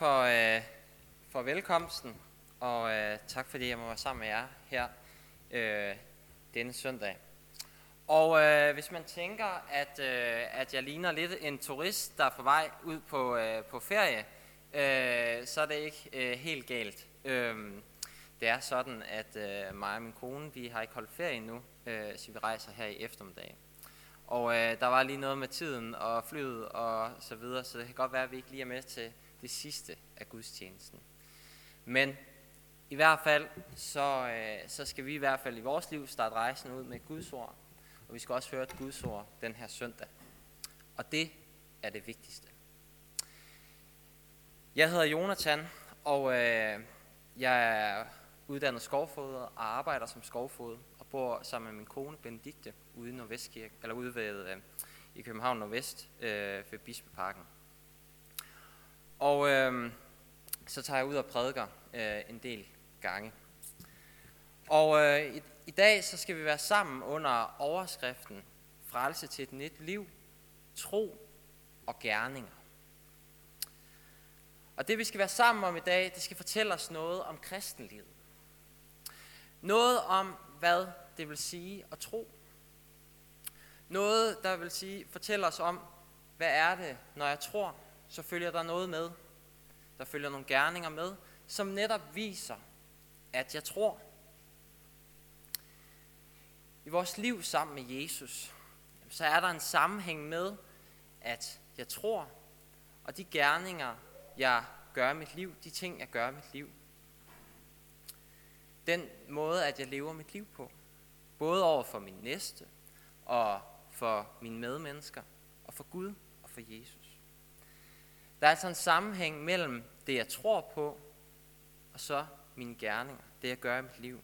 for, øh, for velkomsten, og øh, tak fordi jeg må være sammen med jer her øh, denne søndag. Og øh, hvis man tænker, at, øh, at jeg ligner lidt en turist, der er på vej ud på, øh, på ferie, øh, så er det ikke øh, helt galt. Øh, det er sådan, at øh, mig og min kone, vi har ikke holdt ferie endnu, øh, så vi rejser her i eftermiddag. Og øh, der var lige noget med tiden og flyet og så videre, så det kan godt være, at vi ikke lige er med til det sidste af gudstjenesten. Men i hvert fald, så, øh, så skal vi i hvert fald i vores liv starte rejsen ud med Guds ord. Og vi skal også høre et Guds ord den her søndag. Og det er det vigtigste. Jeg hedder Jonathan, og øh, jeg er uddannet skovfoder og arbejder som skovfoder og bor sammen med min kone Benedikte ude i Nordvestkirke, eller ude ved, øh, i København Nordvest øh, ved Bispeparken. Og øh, så tager jeg ud og prædiker øh, en del gange. Og øh, i, i dag så skal vi være sammen under overskriften Frelse til et nyt liv, tro og gerninger. Og det vi skal være sammen om i dag, det skal fortælle os noget om kristenlivet. Noget om, hvad det vil sige at tro. Noget, der vil sige, fortælle os om, hvad er det, når jeg tror, så følger der noget med. Der følger nogle gerninger med, som netop viser, at jeg tror. I vores liv sammen med Jesus, så er der en sammenhæng med, at jeg tror, og de gerninger, jeg gør i mit liv, de ting, jeg gør i mit liv. Den måde, at jeg lever mit liv på. Både over for min næste, og for mine medmennesker, og for Gud og for Jesus. Der er altså en sammenhæng mellem det, jeg tror på, og så mine gerninger, det jeg gør i mit liv.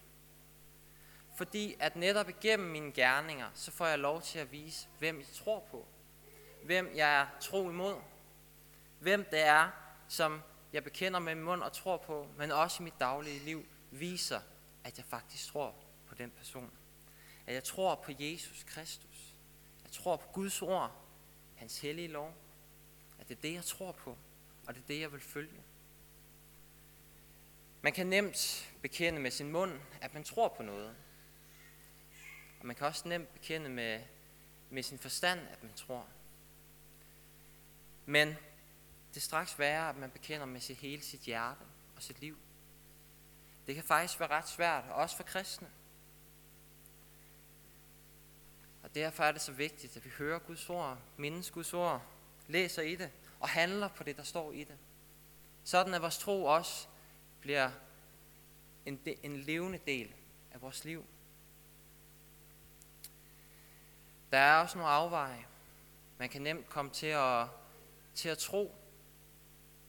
Fordi at netop igennem mine gerninger, så får jeg lov til at vise, hvem jeg tror på. Hvem jeg er tro imod. Hvem det er, som jeg bekender med min mund og tror på, men også i mit daglige liv viser, at jeg faktisk tror på den person. At jeg tror på Jesus Kristus. Jeg tror på Guds ord, hans hellige lov. At det er det, jeg tror på, og det er det, jeg vil følge. Man kan nemt bekende med sin mund, at man tror på noget. Og man kan også nemt bekende med, med sin forstand, at man tror. Men det er straks værre, at man bekender med sit hele sit hjerte og sit liv. Det kan faktisk være ret svært, også for kristne. Og derfor er det så vigtigt, at vi hører Guds ord, mindes Guds ord, læser i det og handler på det, der står i det. Sådan at vores tro også bliver en, de, en levende del af vores liv. Der er også nogle afveje. Man kan nemt komme til at, til at tro,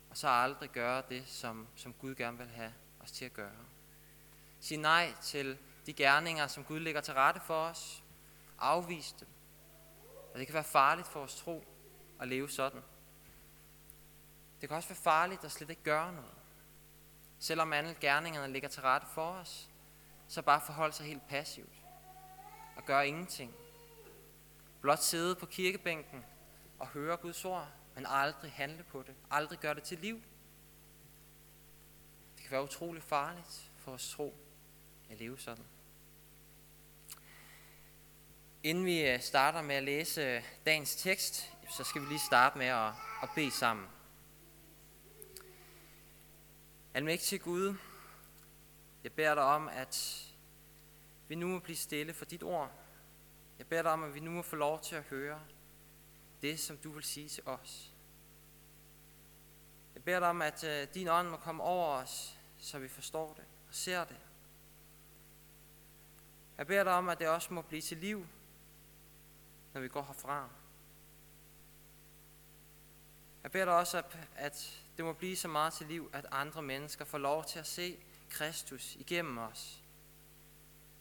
og så aldrig gøre det, som, som Gud gerne vil have os til at gøre. Sige nej til de gerninger, som Gud lægger til rette for os. Afvise dem. Og det kan være farligt for vores tro at leve sådan. Det kan også være farligt at slet ikke gøre noget. Selvom alle gerningerne ligger til rette for os, så bare forholde sig helt passivt og gøre ingenting. Blot sidde på kirkebænken og høre Guds ord, men aldrig handle på det. Aldrig gøre det til liv. Det kan være utrolig farligt for os tro at leve sådan. Inden vi øh, starter med at læse øh, dagens tekst, så skal vi lige starte med at, at bede sammen. Almægtige Gud, jeg beder dig om, at vi nu må blive stille for dit ord. Jeg beder dig om, at vi nu må få lov til at høre det, som du vil sige til os. Jeg beder dig om, at øh, din ånd må komme over os, så vi forstår det og ser det. Jeg beder dig om, at det også må blive til liv, når vi går herfra. Jeg beder dig også, at, det må blive så meget til liv, at andre mennesker får lov til at se Kristus igennem os.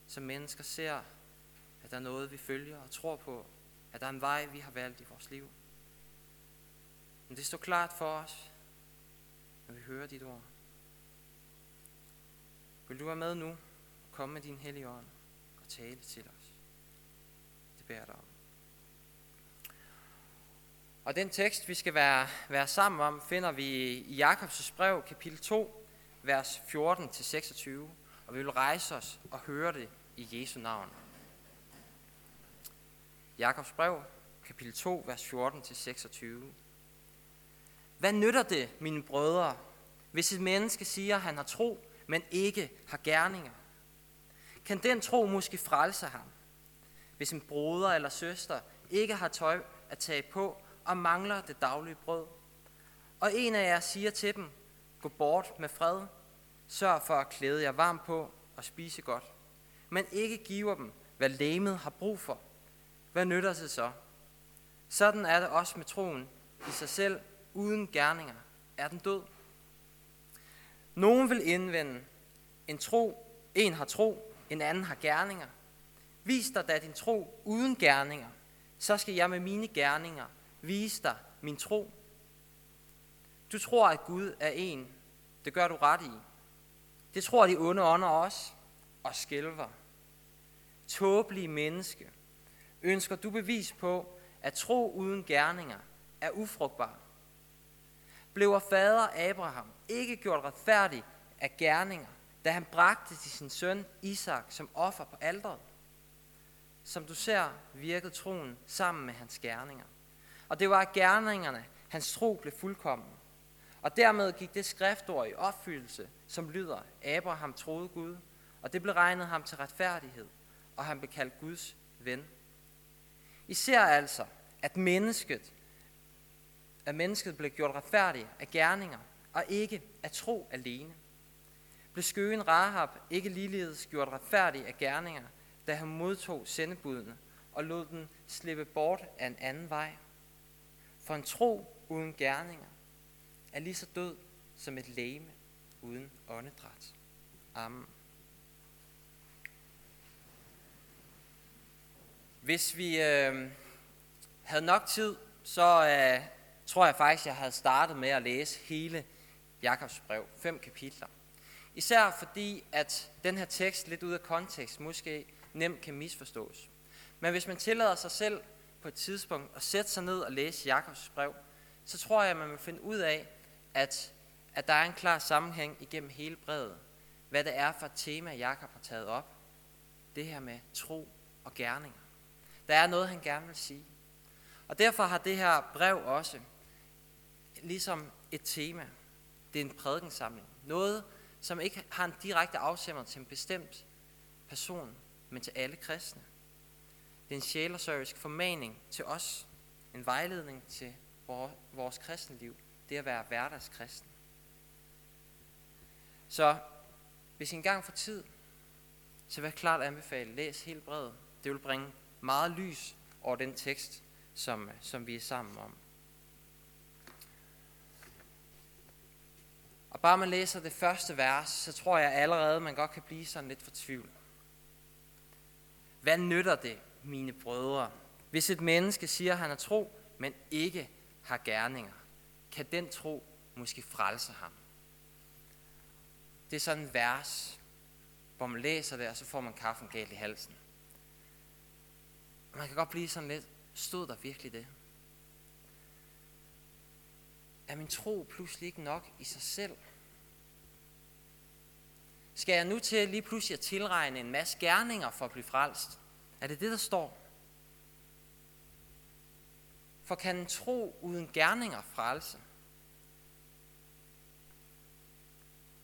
Så mennesker ser, at der er noget, vi følger og tror på. At der er en vej, vi har valgt i vores liv. Men det står klart for os, når vi hører dit ord. Vil du være med nu og komme med din hellige ånd og tale til os? Det beder jeg dig om. Og den tekst, vi skal være, være sammen om, finder vi i Jakobs brev, kapitel 2, vers 14-26. Og vi vil rejse os og høre det i Jesu navn. Jakobs brev, kapitel 2, vers 14-26. Hvad nytter det, mine brødre, hvis et menneske siger, at han har tro, men ikke har gerninger? Kan den tro måske frelse ham? Hvis en broder eller søster ikke har tøj at tage på og mangler det daglige brød, og en af jer siger til dem, gå bort med fred, sørg for at klæde jer varmt på og spise godt, men ikke giver dem, hvad læmet har brug for, hvad nytter det så? Sådan er det også med troen i sig selv, uden gerninger, er den død. Nogen vil indvende, en tro, en har tro, en anden har gerninger. Vis dig da din tro uden gerninger, så skal jeg med mine gerninger vise dig min tro. Du tror, at Gud er en. Det gør du ret i. Det tror de onde ånder også, og skælver. Tåbelige menneske. Ønsker du bevis på, at tro uden gerninger er ufrugtbar? Blev fader Abraham ikke gjort retfærdig af gerninger, da han bragte til sin søn Isak som offer på alderet? Som du ser, virkede troen sammen med hans gerninger. Og det var gerningerne, hans tro blev fuldkommen. Og dermed gik det skriftord i opfyldelse, som lyder, Abraham troede Gud, og det blev regnet ham til retfærdighed, og han blev kaldt Guds ven. I ser altså, at mennesket, at mennesket blev gjort retfærdigt af gerninger, og ikke af tro alene. Blev skøen Rahab ikke ligeledes gjort retfærdig af gerninger, da han modtog sendebudene og lod den slippe bort af en anden vej? For en tro uden gerninger er lige så død som et læme uden åndedræt. Amen. Hvis vi øh, havde nok tid, så øh, tror jeg faktisk, jeg havde startet med at læse hele Jakobs brev, fem kapitler. Især fordi, at den her tekst lidt ud af kontekst måske nemt kan misforstås. Men hvis man tillader sig selv på et tidspunkt og sætte sig ned og læse Jakobs brev, så tror jeg, at man vil finde ud af, at, at der er en klar sammenhæng igennem hele brevet. Hvad det er for et tema, Jakob har taget op. Det her med tro og gerninger. Der er noget, han gerne vil sige. Og derfor har det her brev også ligesom et tema. Det er en prædikensamling. Noget, som ikke har en direkte afsender til en bestemt person, men til alle kristne. Det er en sjælersørgisk formaning til os. En vejledning til vores kristenliv. Det at være hverdagskristen. Så hvis I engang får tid, så vil jeg klart anbefale, læs hele brevet. Det vil bringe meget lys over den tekst, som, som vi er sammen om. Og bare man læser det første vers, så tror jeg allerede, man godt kan blive sådan lidt fortvivlet. Hvad nytter det, mine brødre, hvis et menneske siger, at han er tro, men ikke har gerninger? Kan den tro måske frelse ham? Det er sådan en vers, hvor man læser det, og så får man kaffen galt i halsen. Man kan godt blive sådan lidt, stod der virkelig det? Er min tro pludselig ikke nok i sig selv? Skal jeg nu til lige pludselig at tilregne en masse gerninger for at blive frelst? Er det det, der står? For kan en tro uden gerninger frelse?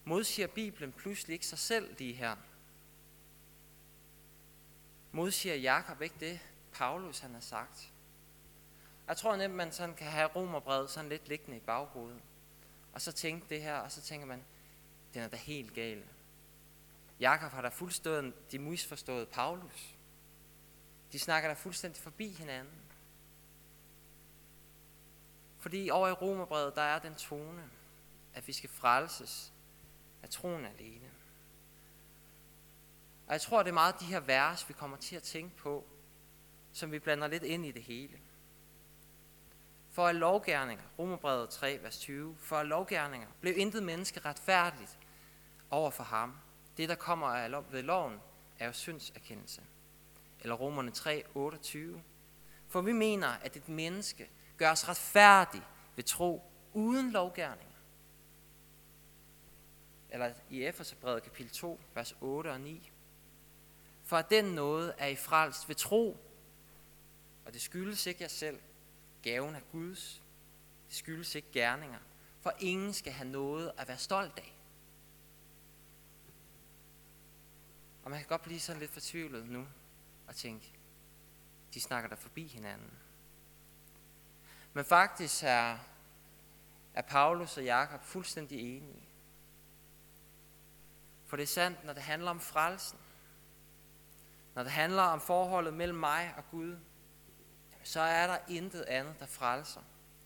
Modsiger Bibelen pludselig ikke sig selv lige her? Modsiger Jakob ikke det, Paulus han har sagt? Jeg tror nemt, man sådan kan have romerbrevet sådan lidt liggende i baghovedet. Og så tænke det her, og så tænker man, den er da helt gal. Jakob har da fuldstændig de misforstået Paulus. De snakker da fuldstændig forbi hinanden. Fordi over i romerbrevet, der er den tone, at vi skal frelses af troen alene. Og jeg tror, det er meget de her vers, vi kommer til at tænke på, som vi blander lidt ind i det hele. For at lovgærninger, Romerbrevet 3, vers 20, for at lovgærninger blev intet menneske retfærdigt over for ham. Det, der kommer af ved loven, er jo syndserkendelse. Eller Romerne 3, 28. For vi mener, at et menneske Gør os ved tro, uden lovgærninger. Eller i Efeserbrevet kapitel 2, vers 8 og 9. For at den noget er I frelst ved tro, og det skyldes ikke jer selv. Gaven er Guds. Det skyldes ikke gerninger. For ingen skal have noget at være stolt af. Og man kan godt blive sådan lidt fortvivlet nu og tænke, de snakker der forbi hinanden. Men faktisk er, er Paulus og Jakob fuldstændig enige. For det er sandt, når det handler om frelsen, når det handler om forholdet mellem mig og Gud, så er der intet andet, der frelser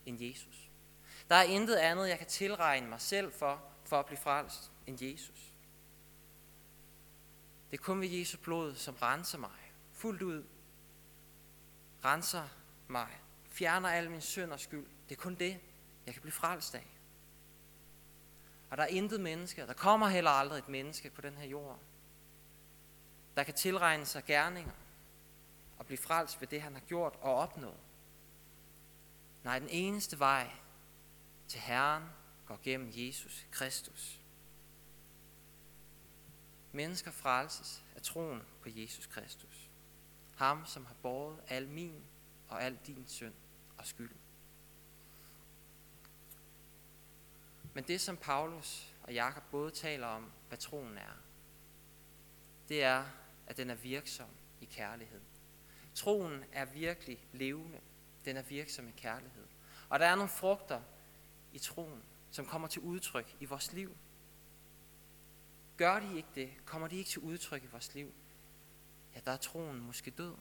end Jesus. Der er intet andet, jeg kan tilregne mig selv for, for at blive frelst end Jesus. Det er kun ved Jesu blod, som renser mig fuldt ud. Renser mig. Fjerner al min synd og skyld. Det er kun det, jeg kan blive frelst af. Og der er intet menneske, der kommer heller aldrig et menneske på den her jord, der kan tilregne sig gerninger og blive frelst ved det, han har gjort og opnået. Nej, den eneste vej til Herren går gennem Jesus Kristus. Mennesker frelses af troen på Jesus Kristus. Ham, som har båret al min og al din synd og skyld. Men det, som Paulus og Jakob både taler om, hvad troen er, det er, at den er virksom i kærlighed. Troen er virkelig levende. Den er virksom i kærlighed. Og der er nogle frugter i troen, som kommer til udtryk i vores liv. Gør de ikke det, kommer de ikke til udtryk i vores liv, ja, der er troen måske død.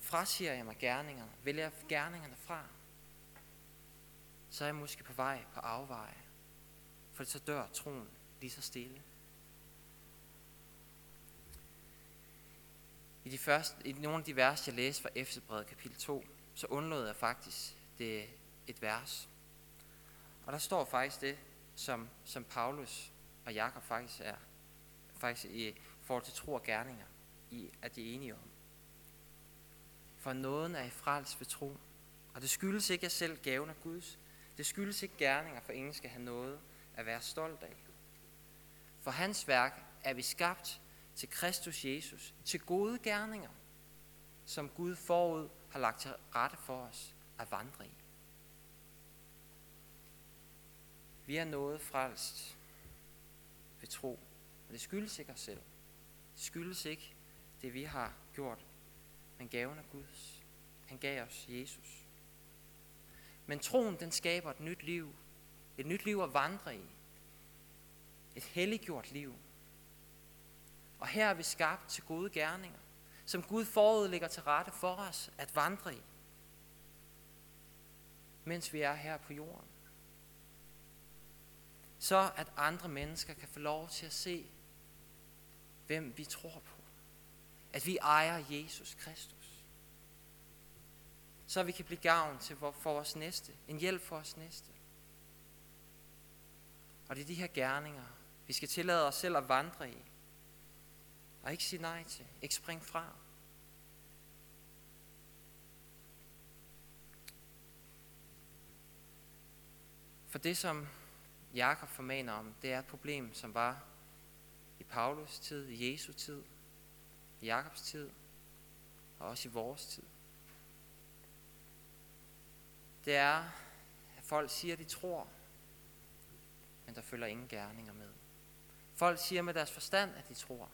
Frasiger jeg mig gerningerne, vælger jeg gerningerne fra, så er jeg måske på vej på afveje, for så dør troen lige så stille. I, de første, I nogle af de vers, jeg læste fra Efterbrevet kapitel 2, så undlod jeg faktisk det, et vers. Og der står faktisk det, som, som Paulus og Jakob faktisk er, faktisk i forhold til tro og gerninger, i, at de er enige om. For nåden er i frels ved tro, og det skyldes ikke, at selv gaven er Guds. Det skyldes ikke gerninger, for ingen skal have noget at være stolt af. For hans værk er vi skabt til Kristus Jesus, til gode gerninger, som Gud forud har lagt til rette for os at vandre i. Vi er noget frelst ved tro, og det skyldes ikke os selv. Skyldes ikke det, vi har gjort, men gaven af Guds. Han gav os Jesus. Men troen, den skaber et nyt liv. Et nyt liv at vandre i. Et helliggjort liv. Og her er vi skabt til gode gerninger, som Gud forud ligger til rette for os at vandre i, mens vi er her på jorden. Så at andre mennesker kan få lov til at se, hvem vi tror på. At vi ejer Jesus Kristus. Så vi kan blive gavn til for vores næste. En hjælp for vores næste. Og det er de her gerninger, vi skal tillade os selv at vandre i. Og ikke sige nej til. Ikke springe fra. For det, som Jakob formaner om, det er et problem, som var Paulus tid, i Jesu tid, i Jakobs tid, og også i vores tid. Det er, at folk siger, at de tror, men der følger ingen gerninger med. Folk siger med deres forstand, at de tror,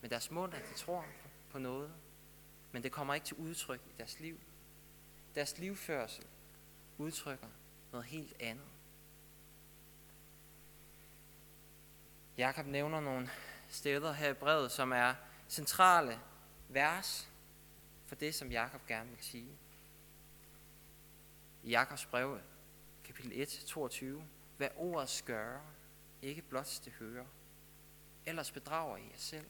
med deres mund, at de tror på noget, men det kommer ikke til udtryk i deres liv. Deres livførsel udtrykker noget helt andet. Jakob nævner nogle steder her i brevet, som er centrale vers for det, som Jakob gerne vil sige. I Jakobs brev, kapitel 1, 22, hvad ordet skøre, ikke blot det hører, ellers bedrager I jer selv.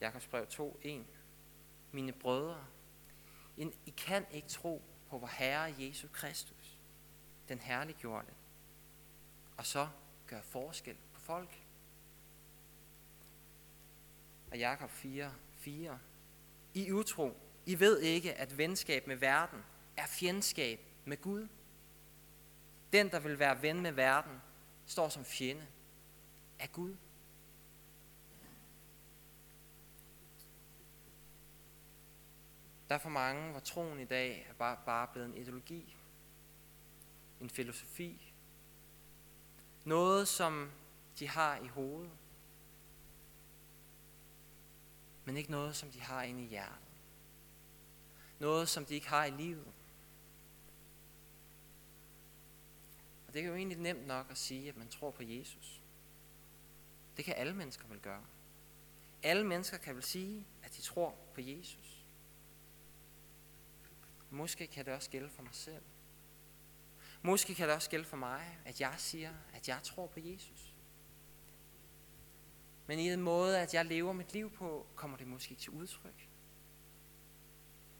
Jakobs brev 2, 1. Mine brødre, I kan ikke tro på vor Herre Jesus Kristus, den herliggjorte, og så gøre forskel på folk. Og Jakob 4, 4. I utro, I ved ikke, at venskab med verden er fjendskab med Gud. Den, der vil være ven med verden, står som fjende af Gud. Der er for mange, hvor troen i dag er bare, bare blevet en ideologi, en filosofi, noget, som de har i hovedet, men ikke noget, som de har inde i hjertet. Noget, som de ikke har i livet. Og det er jo egentlig nemt nok at sige, at man tror på Jesus. Det kan alle mennesker vel gøre. Alle mennesker kan vel sige, at de tror på Jesus. Måske kan det også gælde for mig selv. Måske kan det også gælde for mig, at jeg siger, at jeg tror på Jesus. Men i en måde, at jeg lever mit liv på, kommer det måske ikke til udtryk.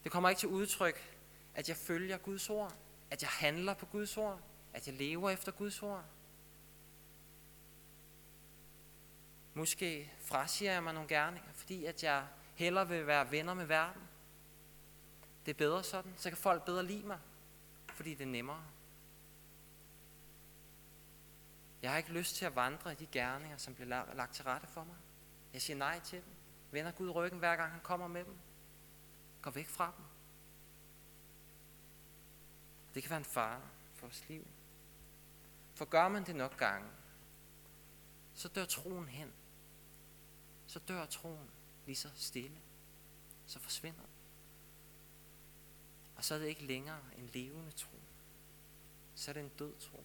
Det kommer ikke til udtryk, at jeg følger Guds ord, at jeg handler på Guds ord, at jeg lever efter Guds ord. Måske frasiger jeg mig nogle gerninger, fordi at jeg hellere vil være venner med verden. Det er bedre sådan, så kan folk bedre lide mig, fordi det er nemmere. Jeg har ikke lyst til at vandre i de gerninger, som bliver lagt til rette for mig. Jeg siger nej til dem. Vender Gud ryggen, hver gang han kommer med dem. Gå væk fra dem. Det kan være en fare for vores liv. For gør man det nok gange, så dør troen hen. Så dør troen lige så stille. Så forsvinder den. Og så er det ikke længere en levende tro. Så er det en død tro.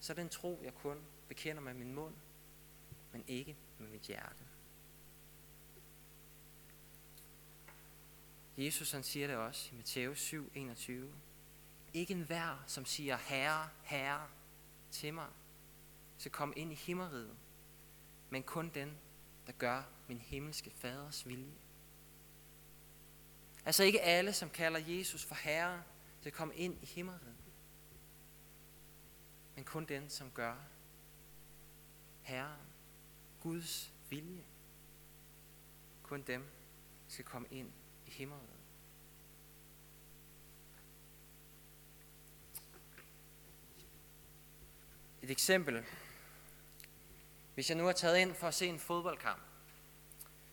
Så er tro, jeg kun bekender med min mund, men ikke med mit hjerte. Jesus han siger det også i Matthæus 7, 21. Ikke enhver, som siger herre, herre til mig, skal komme ind i himmeriget, men kun den, der gør min himmelske faders vilje. Altså ikke alle, som kalder Jesus for herre, til komme ind i himmeriget, men kun den, som gør Herren, Guds vilje. Kun dem skal komme ind i himmelen. Et eksempel. Hvis jeg nu er taget ind for at se en fodboldkamp.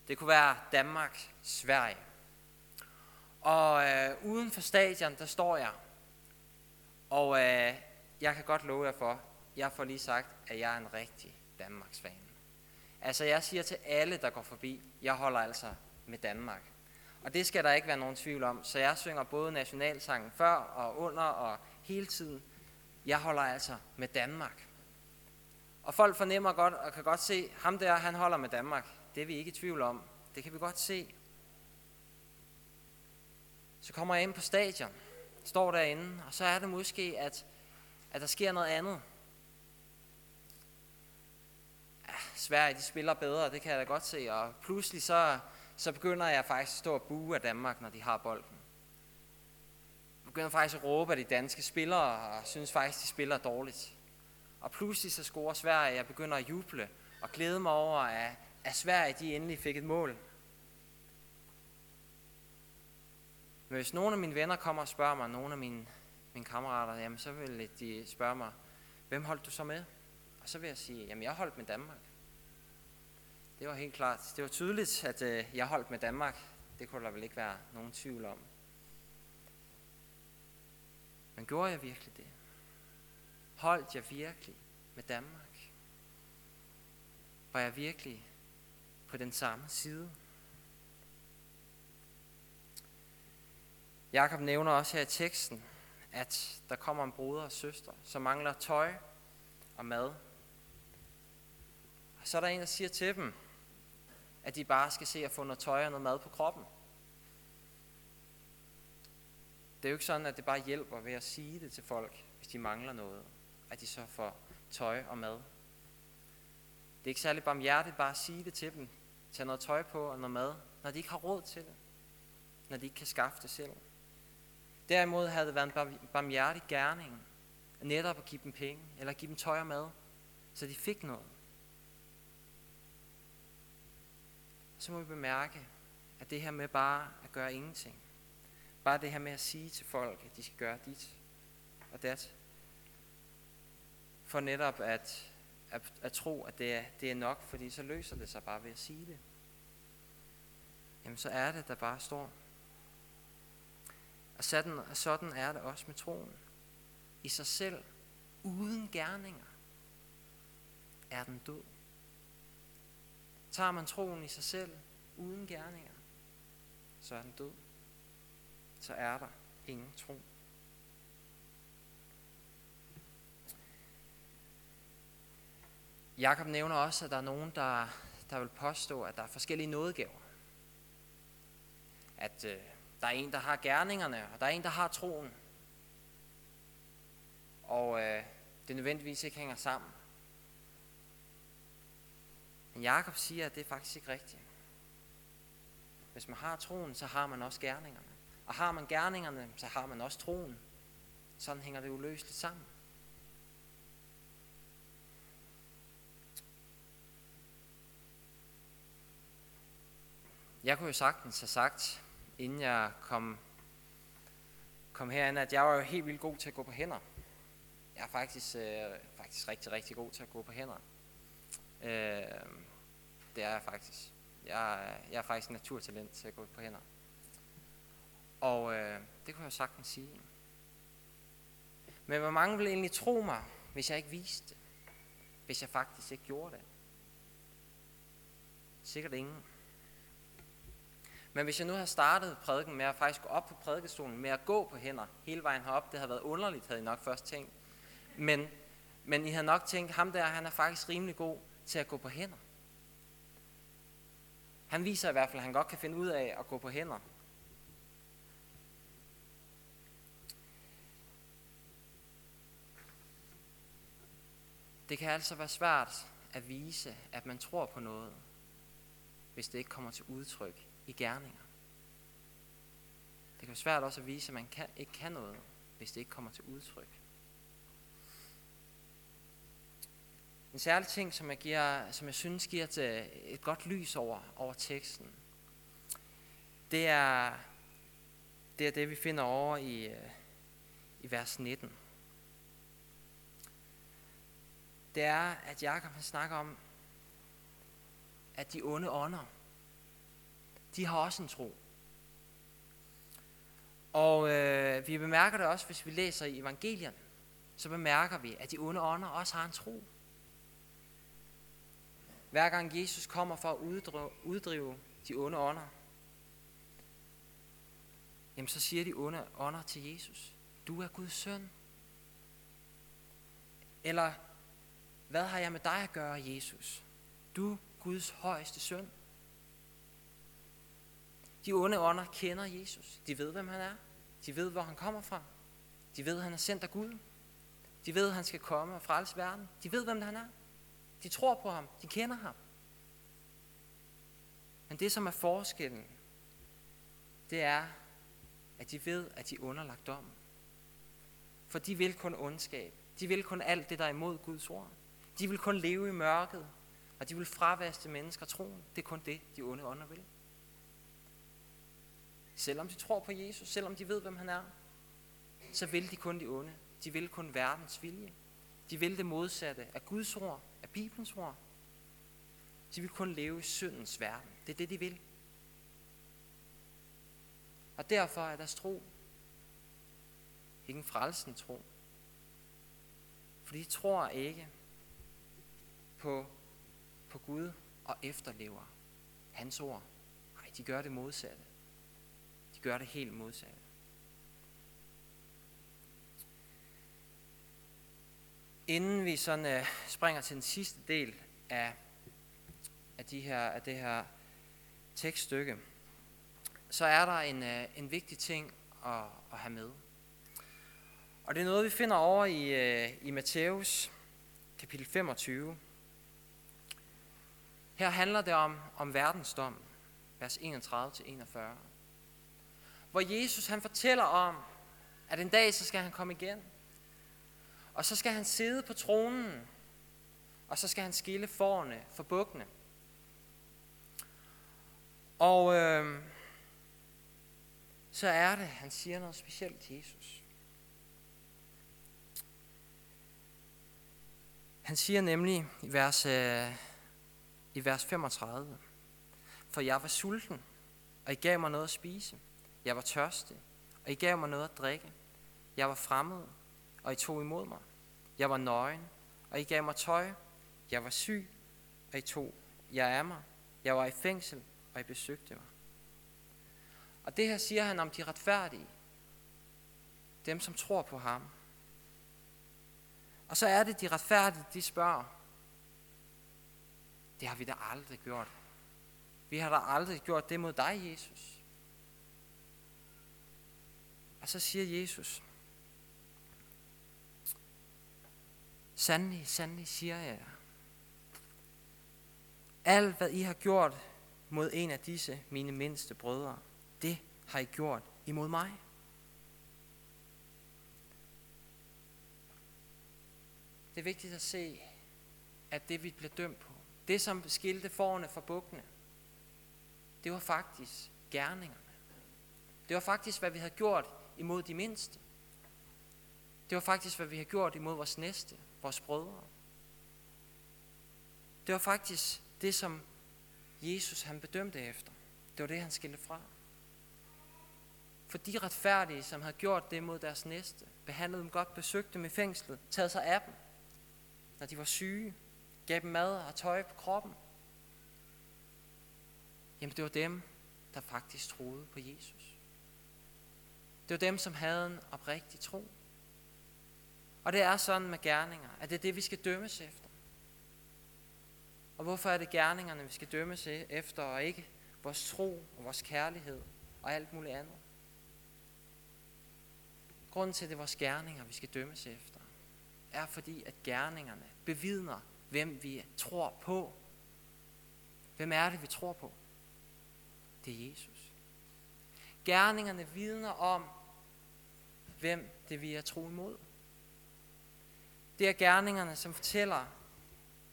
Det kunne være Danmark, Sverige. Og øh, uden for stadion, der står jeg. Og øh, jeg kan godt love jer for, jeg får lige sagt, at jeg er en rigtig Danmarks fan. Altså jeg siger til alle, der går forbi, jeg holder altså med Danmark. Og det skal der ikke være nogen tvivl om. Så jeg synger både nationalsangen før og under og hele tiden. Jeg holder altså med Danmark. Og folk fornemmer godt og kan godt se, ham der, han holder med Danmark. Det er vi ikke i tvivl om. Det kan vi godt se. Så kommer jeg ind på stadion, står derinde, og så er det måske, at, at der sker noget andet. Ja, Sverige, de spiller bedre, det kan jeg da godt se, og pludselig så, så begynder jeg faktisk at stå og bue af Danmark, når de har bolden. Jeg begynder faktisk at råbe af de danske spillere, og synes faktisk, de spiller dårligt. Og pludselig så scorer Sverige, jeg begynder at juble og glæde mig over, at, at Sverige de endelig fik et mål. Men hvis nogle af mine venner kommer og spørger mig, nogle af mine, mine kammerater, jamen så vil de spørge mig, hvem holdt du så med? Og så vil jeg sige, jamen jeg holdt med Danmark. Det var helt klart. Det var tydeligt, at øh, jeg holdt med Danmark. Det kunne der vel ikke være nogen tvivl om. Men gjorde jeg virkelig det? Holdt jeg virkelig med Danmark? Var jeg virkelig på den samme side? Jakob nævner også her i teksten, at der kommer en broder og søster, som mangler tøj og mad. Og så er der en, der siger til dem, at de bare skal se at få noget tøj og noget mad på kroppen. Det er jo ikke sådan, at det bare hjælper ved at sige det til folk, hvis de mangler noget, at de så får tøj og mad. Det er ikke særlig barmhjertigt bare at sige det til dem, tage noget tøj på og noget mad, når de ikke har råd til det, når de ikke kan skaffe det selv. Derimod havde det været en barmhjertig gerning, netop at give dem penge, eller give dem tøj og mad, så de fik noget. Så må vi bemærke, at det her med bare at gøre ingenting, bare det her med at sige til folk, at de skal gøre dit og dat, for netop at, at, at tro, at det er, det er nok, fordi så løser det sig bare ved at sige det. Jamen så er det, der bare står. Og sådan, sådan er det også med troen. I sig selv, uden gerninger, er den død. Tager man troen i sig selv, uden gerninger, så er den død. Så er der ingen tro. Jakob nævner også, at der er nogen, der, der vil påstå, at der er forskellige nådegaver. At øh, der er en, der har gerningerne, og der er en, der har troen. Og øh, det nødvendigvis ikke hænger sammen. Men Jakob siger, at det er faktisk ikke rigtigt. Hvis man har troen, så har man også gerningerne. Og har man gerningerne, så har man også troen. Sådan hænger det uløseligt sammen. Jeg kunne jo sagtens have sagt, inden jeg kom, kom herind, at jeg var jo helt vildt god til at gå på hænder. Jeg er faktisk, øh, faktisk rigtig, rigtig god til at gå på hænder. Øh, det er jeg faktisk. Jeg, jeg er faktisk naturtalent til at gå på hænder. Og øh, det kunne jeg sagtens sige. Men hvor mange ville egentlig tro mig, hvis jeg ikke viste det? Hvis jeg faktisk ikke gjorde det? Sikkert ingen. Men hvis jeg nu har startet prædiken med at faktisk gå op på prædikestolen, med at gå på hænder hele vejen herop, det havde været underligt, havde I nok først tænkt. Men, men I havde nok tænkt, ham der, han er faktisk rimelig god til at gå på hænder. Han viser i hvert fald, at han godt kan finde ud af at gå på hænder. Det kan altså være svært at vise, at man tror på noget, hvis det ikke kommer til udtryk i gerninger. Det kan være svært også at vise, at man kan, ikke kan noget, hvis det ikke kommer til udtryk. En særlig ting, som jeg, giver, som jeg synes giver til øh, et godt lys over, over teksten, det er, det er det, vi finder over i, øh, i vers 19. Det er, at Jakob snakker om, at de onde ånder, de har også en tro. Og øh, vi bemærker det også, hvis vi læser i evangelierne, så bemærker vi, at de onde ånder også har en tro. Hver gang Jesus kommer for at uddrive, uddrive de onde ånder, jamen så siger de onde ånder til Jesus, du er Guds søn. Eller, hvad har jeg med dig at gøre, Jesus? Du Guds højeste søn. De onde ånder kender Jesus. De ved, hvem han er. De ved, hvor han kommer fra. De ved, at han er sendt af Gud. De ved, at han skal komme og frelse verden. De ved, hvem han er. De tror på ham. De kender ham. Men det, som er forskellen, det er, at de ved, at de er underlagt dommen. For de vil kun ondskab. De vil kun alt det, der er imod Guds ord. De vil kun leve i mørket, og de vil fravaste mennesker troen. Det er kun det, de onde ånder vil. Selvom de tror på Jesus, selvom de ved, hvem han er, så vil de kun de onde. De vil kun verdens vilje. De vil det modsatte af Guds ord, af Bibelens ord. De vil kun leve i syndens verden. Det er det, de vil. Og derfor er deres tro ikke en frelsen tro. For de tror ikke på, på Gud og efterlever hans ord. Nej, de gør det modsatte. Gør det helt modsatte. Inden vi sådan øh, springer til den sidste del af, af, de her, af det her tekststykke, så er der en, øh, en vigtig ting at, at have med. Og det er noget, vi finder over i, øh, i Matthæus kapitel 25. Her handler det om, om verdensdom, vers 31-41 hvor Jesus han fortæller om, at en dag så skal han komme igen. Og så skal han sidde på tronen, og så skal han skille forne for bukkene. Og øh, så er det, han siger noget specielt til Jesus. Han siger nemlig i vers, øh, i vers 35, For jeg var sulten, og I gav mig noget at spise. Jeg var tørstig, og I gav mig noget at drikke. Jeg var fremmed, og I tog imod mig. Jeg var nøgen, og I gav mig tøj. Jeg var syg, og I tog jeg er mig. Jeg var i fængsel, og I besøgte mig. Og det her siger han om de retfærdige. Dem, som tror på ham. Og så er det de retfærdige, de spørger. Det har vi da aldrig gjort. Vi har da aldrig gjort det mod dig, Jesus. Og så siger Jesus, Sandelig, sandelig siger jeg jer. Alt, hvad I har gjort mod en af disse, mine mindste brødre, det har I gjort imod mig. Det er vigtigt at se, at det vi blev dømt på, det som skilte forne fra bukkene, det var faktisk gerningerne. Det var faktisk, hvad vi havde gjort imod de mindste. Det var faktisk, hvad vi har gjort imod vores næste, vores brødre. Det var faktisk det, som Jesus han bedømte efter. Det var det, han skilte fra. For de retfærdige, som havde gjort det mod deres næste, behandlede dem godt, besøgte dem i fængslet, taget sig af dem, når de var syge, gav dem mad og tøj på kroppen. Jamen det var dem, der faktisk troede på Jesus. Det var dem, som havde en oprigtig tro. Og det er sådan med gerninger, at det er det, vi skal dømmes efter. Og hvorfor er det gerningerne, vi skal dømmes e- efter, og ikke vores tro og vores kærlighed og alt muligt andet? Grunden til, at det er vores gerninger, vi skal dømmes efter, er fordi, at gerningerne bevidner, hvem vi tror på. Hvem er det, vi tror på? Det er Jesus. Gerningerne vidner om, hvem det vi er tro imod. Det er gerningerne, som fortæller,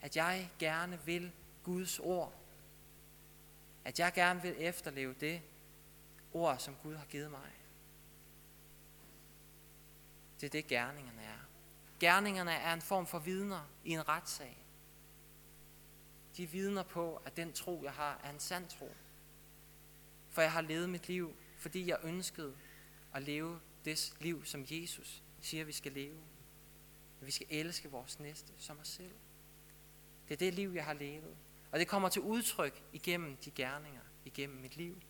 at jeg gerne vil Guds ord. At jeg gerne vil efterleve det ord, som Gud har givet mig. Det er det, gerningerne er. Gerningerne er en form for vidner i en retssag. De vidner på, at den tro, jeg har, er en sand tro. For jeg har levet mit liv, fordi jeg ønskede at leve det liv, som Jesus siger, vi skal leve. At vi skal elske vores næste som os selv. Det er det liv, jeg har levet. Og det kommer til udtryk igennem de gerninger, igennem mit liv.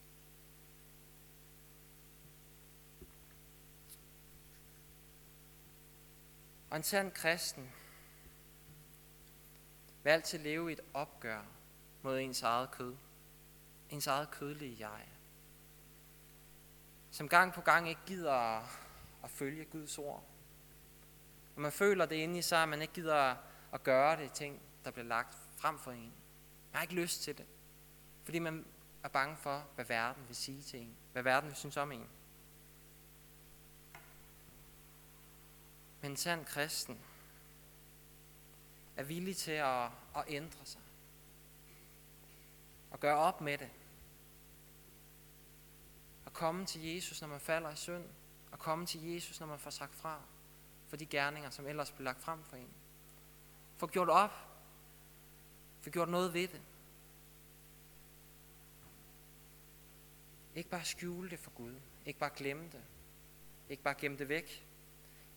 Og en sand kristen vil altid leve i et opgør mod ens eget kød. Ens eget kødlige jeg. Som gang på gang ikke gider at følge Guds ord. Når man føler det inde i sig, at man ikke gider at gøre det ting, der bliver lagt frem for en. Man har ikke lyst til det. Fordi man er bange for, hvad verden vil sige til en. Hvad verden vil synes om en. Men en sand kristen er villig til at, at ændre sig. Og gøre op med det. Komme til Jesus, når man falder i synd. Og komme til Jesus, når man får sagt fra for de gerninger, som ellers blev lagt frem for en. Få gjort op. Få gjort noget ved det. Ikke bare skjule det for Gud. Ikke bare glemme det. Ikke bare gemme det væk.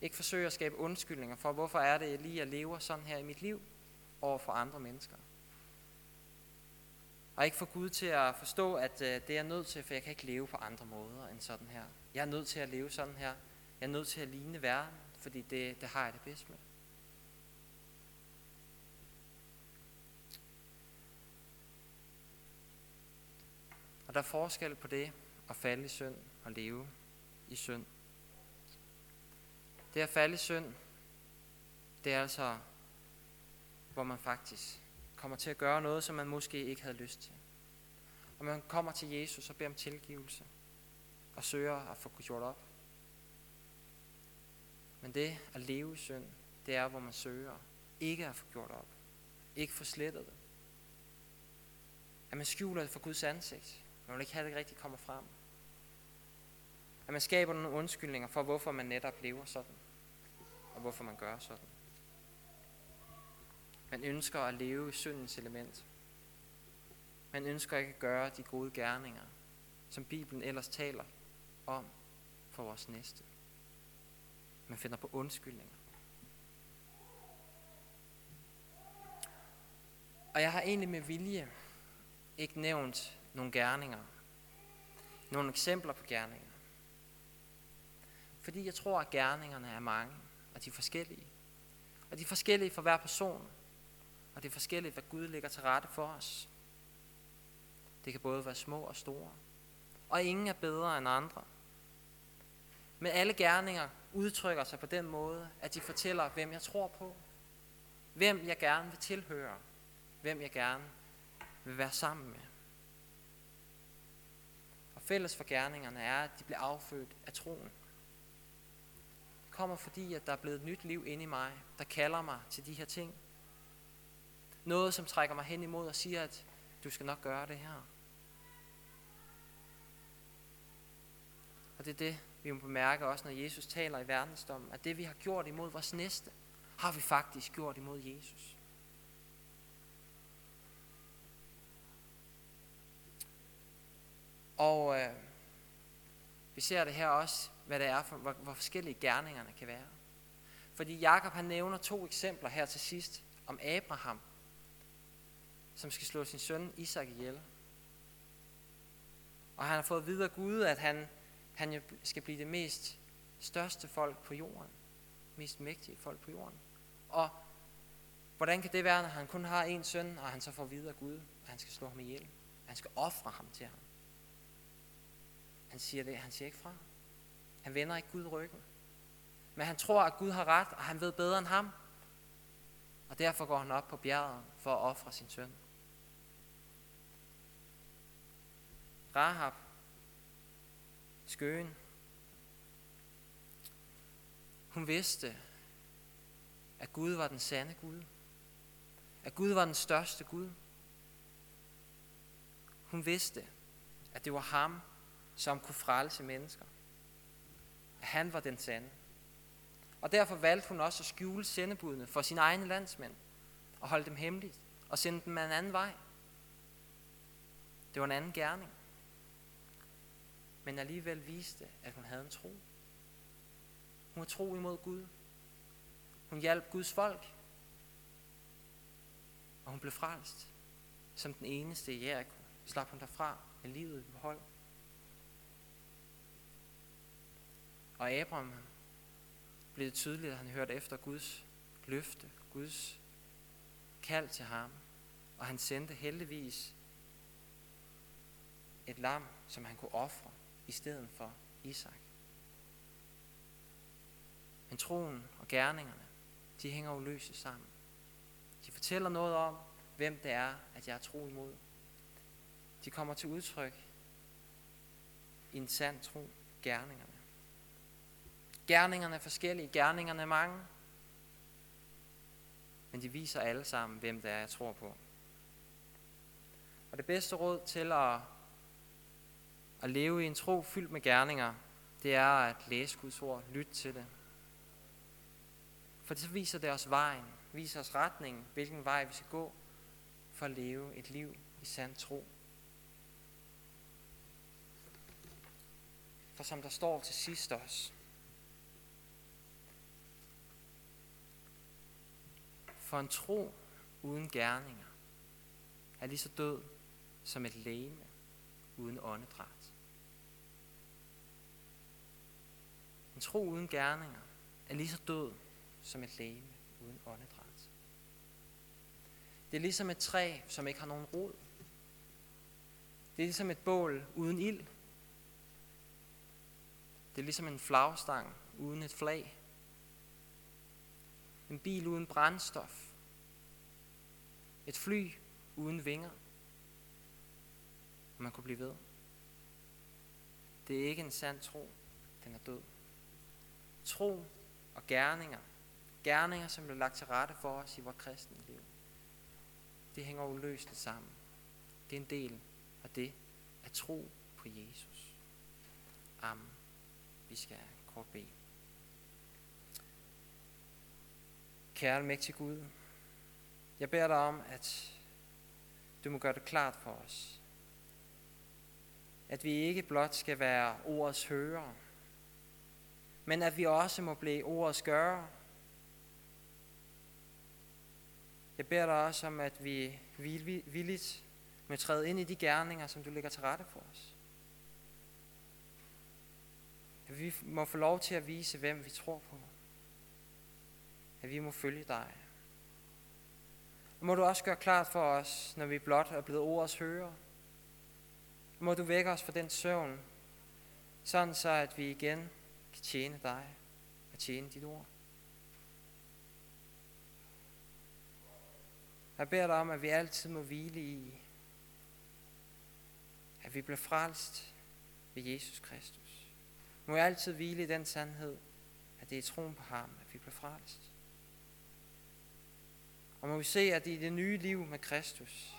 Ikke forsøge at skabe undskyldninger for, hvorfor er det lige, at lever sådan her i mit liv over for andre mennesker. Og ikke få Gud til at forstå, at øh, det er jeg nødt til, for jeg kan ikke leve på andre måder end sådan her. Jeg er nødt til at leve sådan her. Jeg er nødt til at ligne verden, fordi det, det har jeg det bedst med. Og der er forskel på det at falde i synd og leve i synd. Det at falde i synd, det er altså, hvor man faktisk kommer til at gøre noget, som man måske ikke havde lyst til. Og man kommer til Jesus og beder om tilgivelse og søger at få gjort op. Men det at leve i synd, det er, hvor man søger ikke at få gjort op. Ikke få slettet det. At man skjuler det for Guds ansigt. Man vil ikke have, at det rigtig kommer frem. At man skaber nogle undskyldninger for, hvorfor man netop lever sådan. Og hvorfor man gør sådan. Man ønsker at leve i syndens element. Man ønsker ikke at gøre de gode gerninger, som Bibelen ellers taler om for vores næste. Man finder på undskyldninger. Og jeg har egentlig med vilje ikke nævnt nogle gerninger, nogle eksempler på gerninger. Fordi jeg tror, at gerningerne er mange, og de er forskellige. Og de er forskellige for hver person, og det er forskelligt, hvad Gud lægger til rette for os. Det kan både være små og store. Og ingen er bedre end andre. Men alle gerninger udtrykker sig på den måde, at de fortæller, hvem jeg tror på. Hvem jeg gerne vil tilhøre. Hvem jeg gerne vil være sammen med. Og fælles for gerningerne er, at de bliver affødt af troen. Det kommer fordi, at der er blevet et nyt liv inde i mig, der kalder mig til de her ting. Noget, som trækker mig hen imod og siger, at du skal nok gøre det her. Og det er det, vi må bemærke også, når Jesus taler i verdensdommen, at det, vi har gjort imod vores næste, har vi faktisk gjort imod Jesus. Og øh, vi ser det her også, hvad det er, for, hvor, hvor forskellige gerningerne kan være. Fordi Jakob han nævner to eksempler her til sidst om Abraham, som skal slå sin søn Isak ihjel. Og han har fået videre Gud, at han, han skal blive det mest største folk på jorden. Mest mægtige folk på jorden. Og hvordan kan det være, når han kun har en søn, og han så får videre Gud, at han skal slå ham ihjel? Han skal ofre ham til ham. Han siger det, han siger ikke fra. Han vender ikke Gud ryggen. Men han tror, at Gud har ret, og han ved bedre end ham. Og derfor går han op på bjerget for at ofre sin søn. Rahab, skøen, hun vidste, at Gud var den sande Gud. At Gud var den største Gud. Hun vidste, at det var ham, som kunne frelse mennesker. At han var den sande. Og derfor valgte hun også at skjule sendebudene for sine egne landsmænd og holde dem hemmeligt og sende dem en anden vej. Det var en anden gerning men alligevel viste, at hun havde en tro. Hun var tro imod Gud. Hun hjalp Guds folk. Og hun blev frelst. Som den eneste i Jericho slap hun derfra med livet i behold. Og Abraham blev det tydeligt, at han hørte efter Guds løfte, Guds kald til ham. Og han sendte heldigvis et lam, som han kunne ofre i stedet for Isak. Men troen og gerningerne, de hænger uløseligt sammen. De fortæller noget om, hvem det er, at jeg er tro imod. De kommer til udtryk i en sand tro, gerningerne. Gerningerne er forskellige, gerningerne er mange, men de viser alle sammen, hvem det er, jeg tror på. Og det bedste råd til at at leve i en tro fyldt med gerninger, det er at læse Guds ord, lytte til det. For det så viser det os vejen, viser os retningen, hvilken vej vi skal gå for at leve et liv i sand tro. For som der står til sidst også, for en tro uden gerninger er lige så død som et læme uden åndedræt. En tro uden gerninger er lige så død som et læme uden åndedræt. Det er ligesom et træ, som ikke har nogen rod. Det er ligesom et bål uden ild. Det er ligesom en flagstang uden et flag. En bil uden brændstof. Et fly uden vinger. Og man kunne blive ved. Det er ikke en sand tro. Den er død tro og gerninger. Gerninger, som bliver lagt til rette for os i vores kristne liv. Det hænger uløseligt sammen. Det er en del af det at tro på Jesus. Amen. Vi skal kort bede. Kære mægtig Gud, jeg beder dig om, at du må gøre det klart for os, at vi ikke blot skal være ordets hører, men at vi også må blive ordets gøre. Jeg beder dig også om, at vi villigt må træde ind i de gerninger, som du lægger til rette for os. At vi må få lov til at vise, hvem vi tror på. At vi må følge dig. Og må du også gøre klart for os, når vi blot er blevet ordets hører. Må du vække os fra den søvn, sådan så at vi igen kan tjene dig og tjene dit ord. Jeg beder dig om, at vi altid må hvile i, at vi bliver frelst ved Jesus Kristus. Må jeg altid hvile i den sandhed, at det er troen på ham, at vi bliver frelst. Og må vi se, at i det nye liv med Kristus,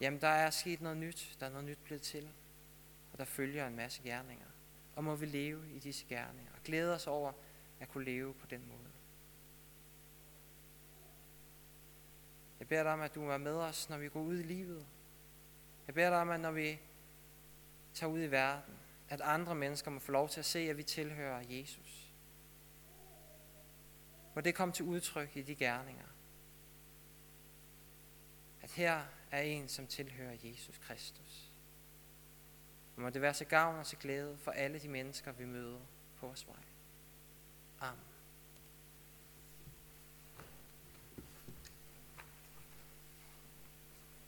jamen der er sket noget nyt, der er noget nyt blevet til, og der følger en masse gerninger. Og må vi leve i disse gerninger, og glæde os over at kunne leve på den måde. Jeg beder dig om, at du er med os, når vi går ud i livet. Jeg beder dig om, at når vi tager ud i verden, at andre mennesker må få lov til at se, at vi tilhører Jesus. Må det komme til udtryk i de gerninger. At her er en, som tilhører Jesus Kristus. Og må det være til gavn og til glæde for alle de mennesker, vi møder på vores vej. Amen.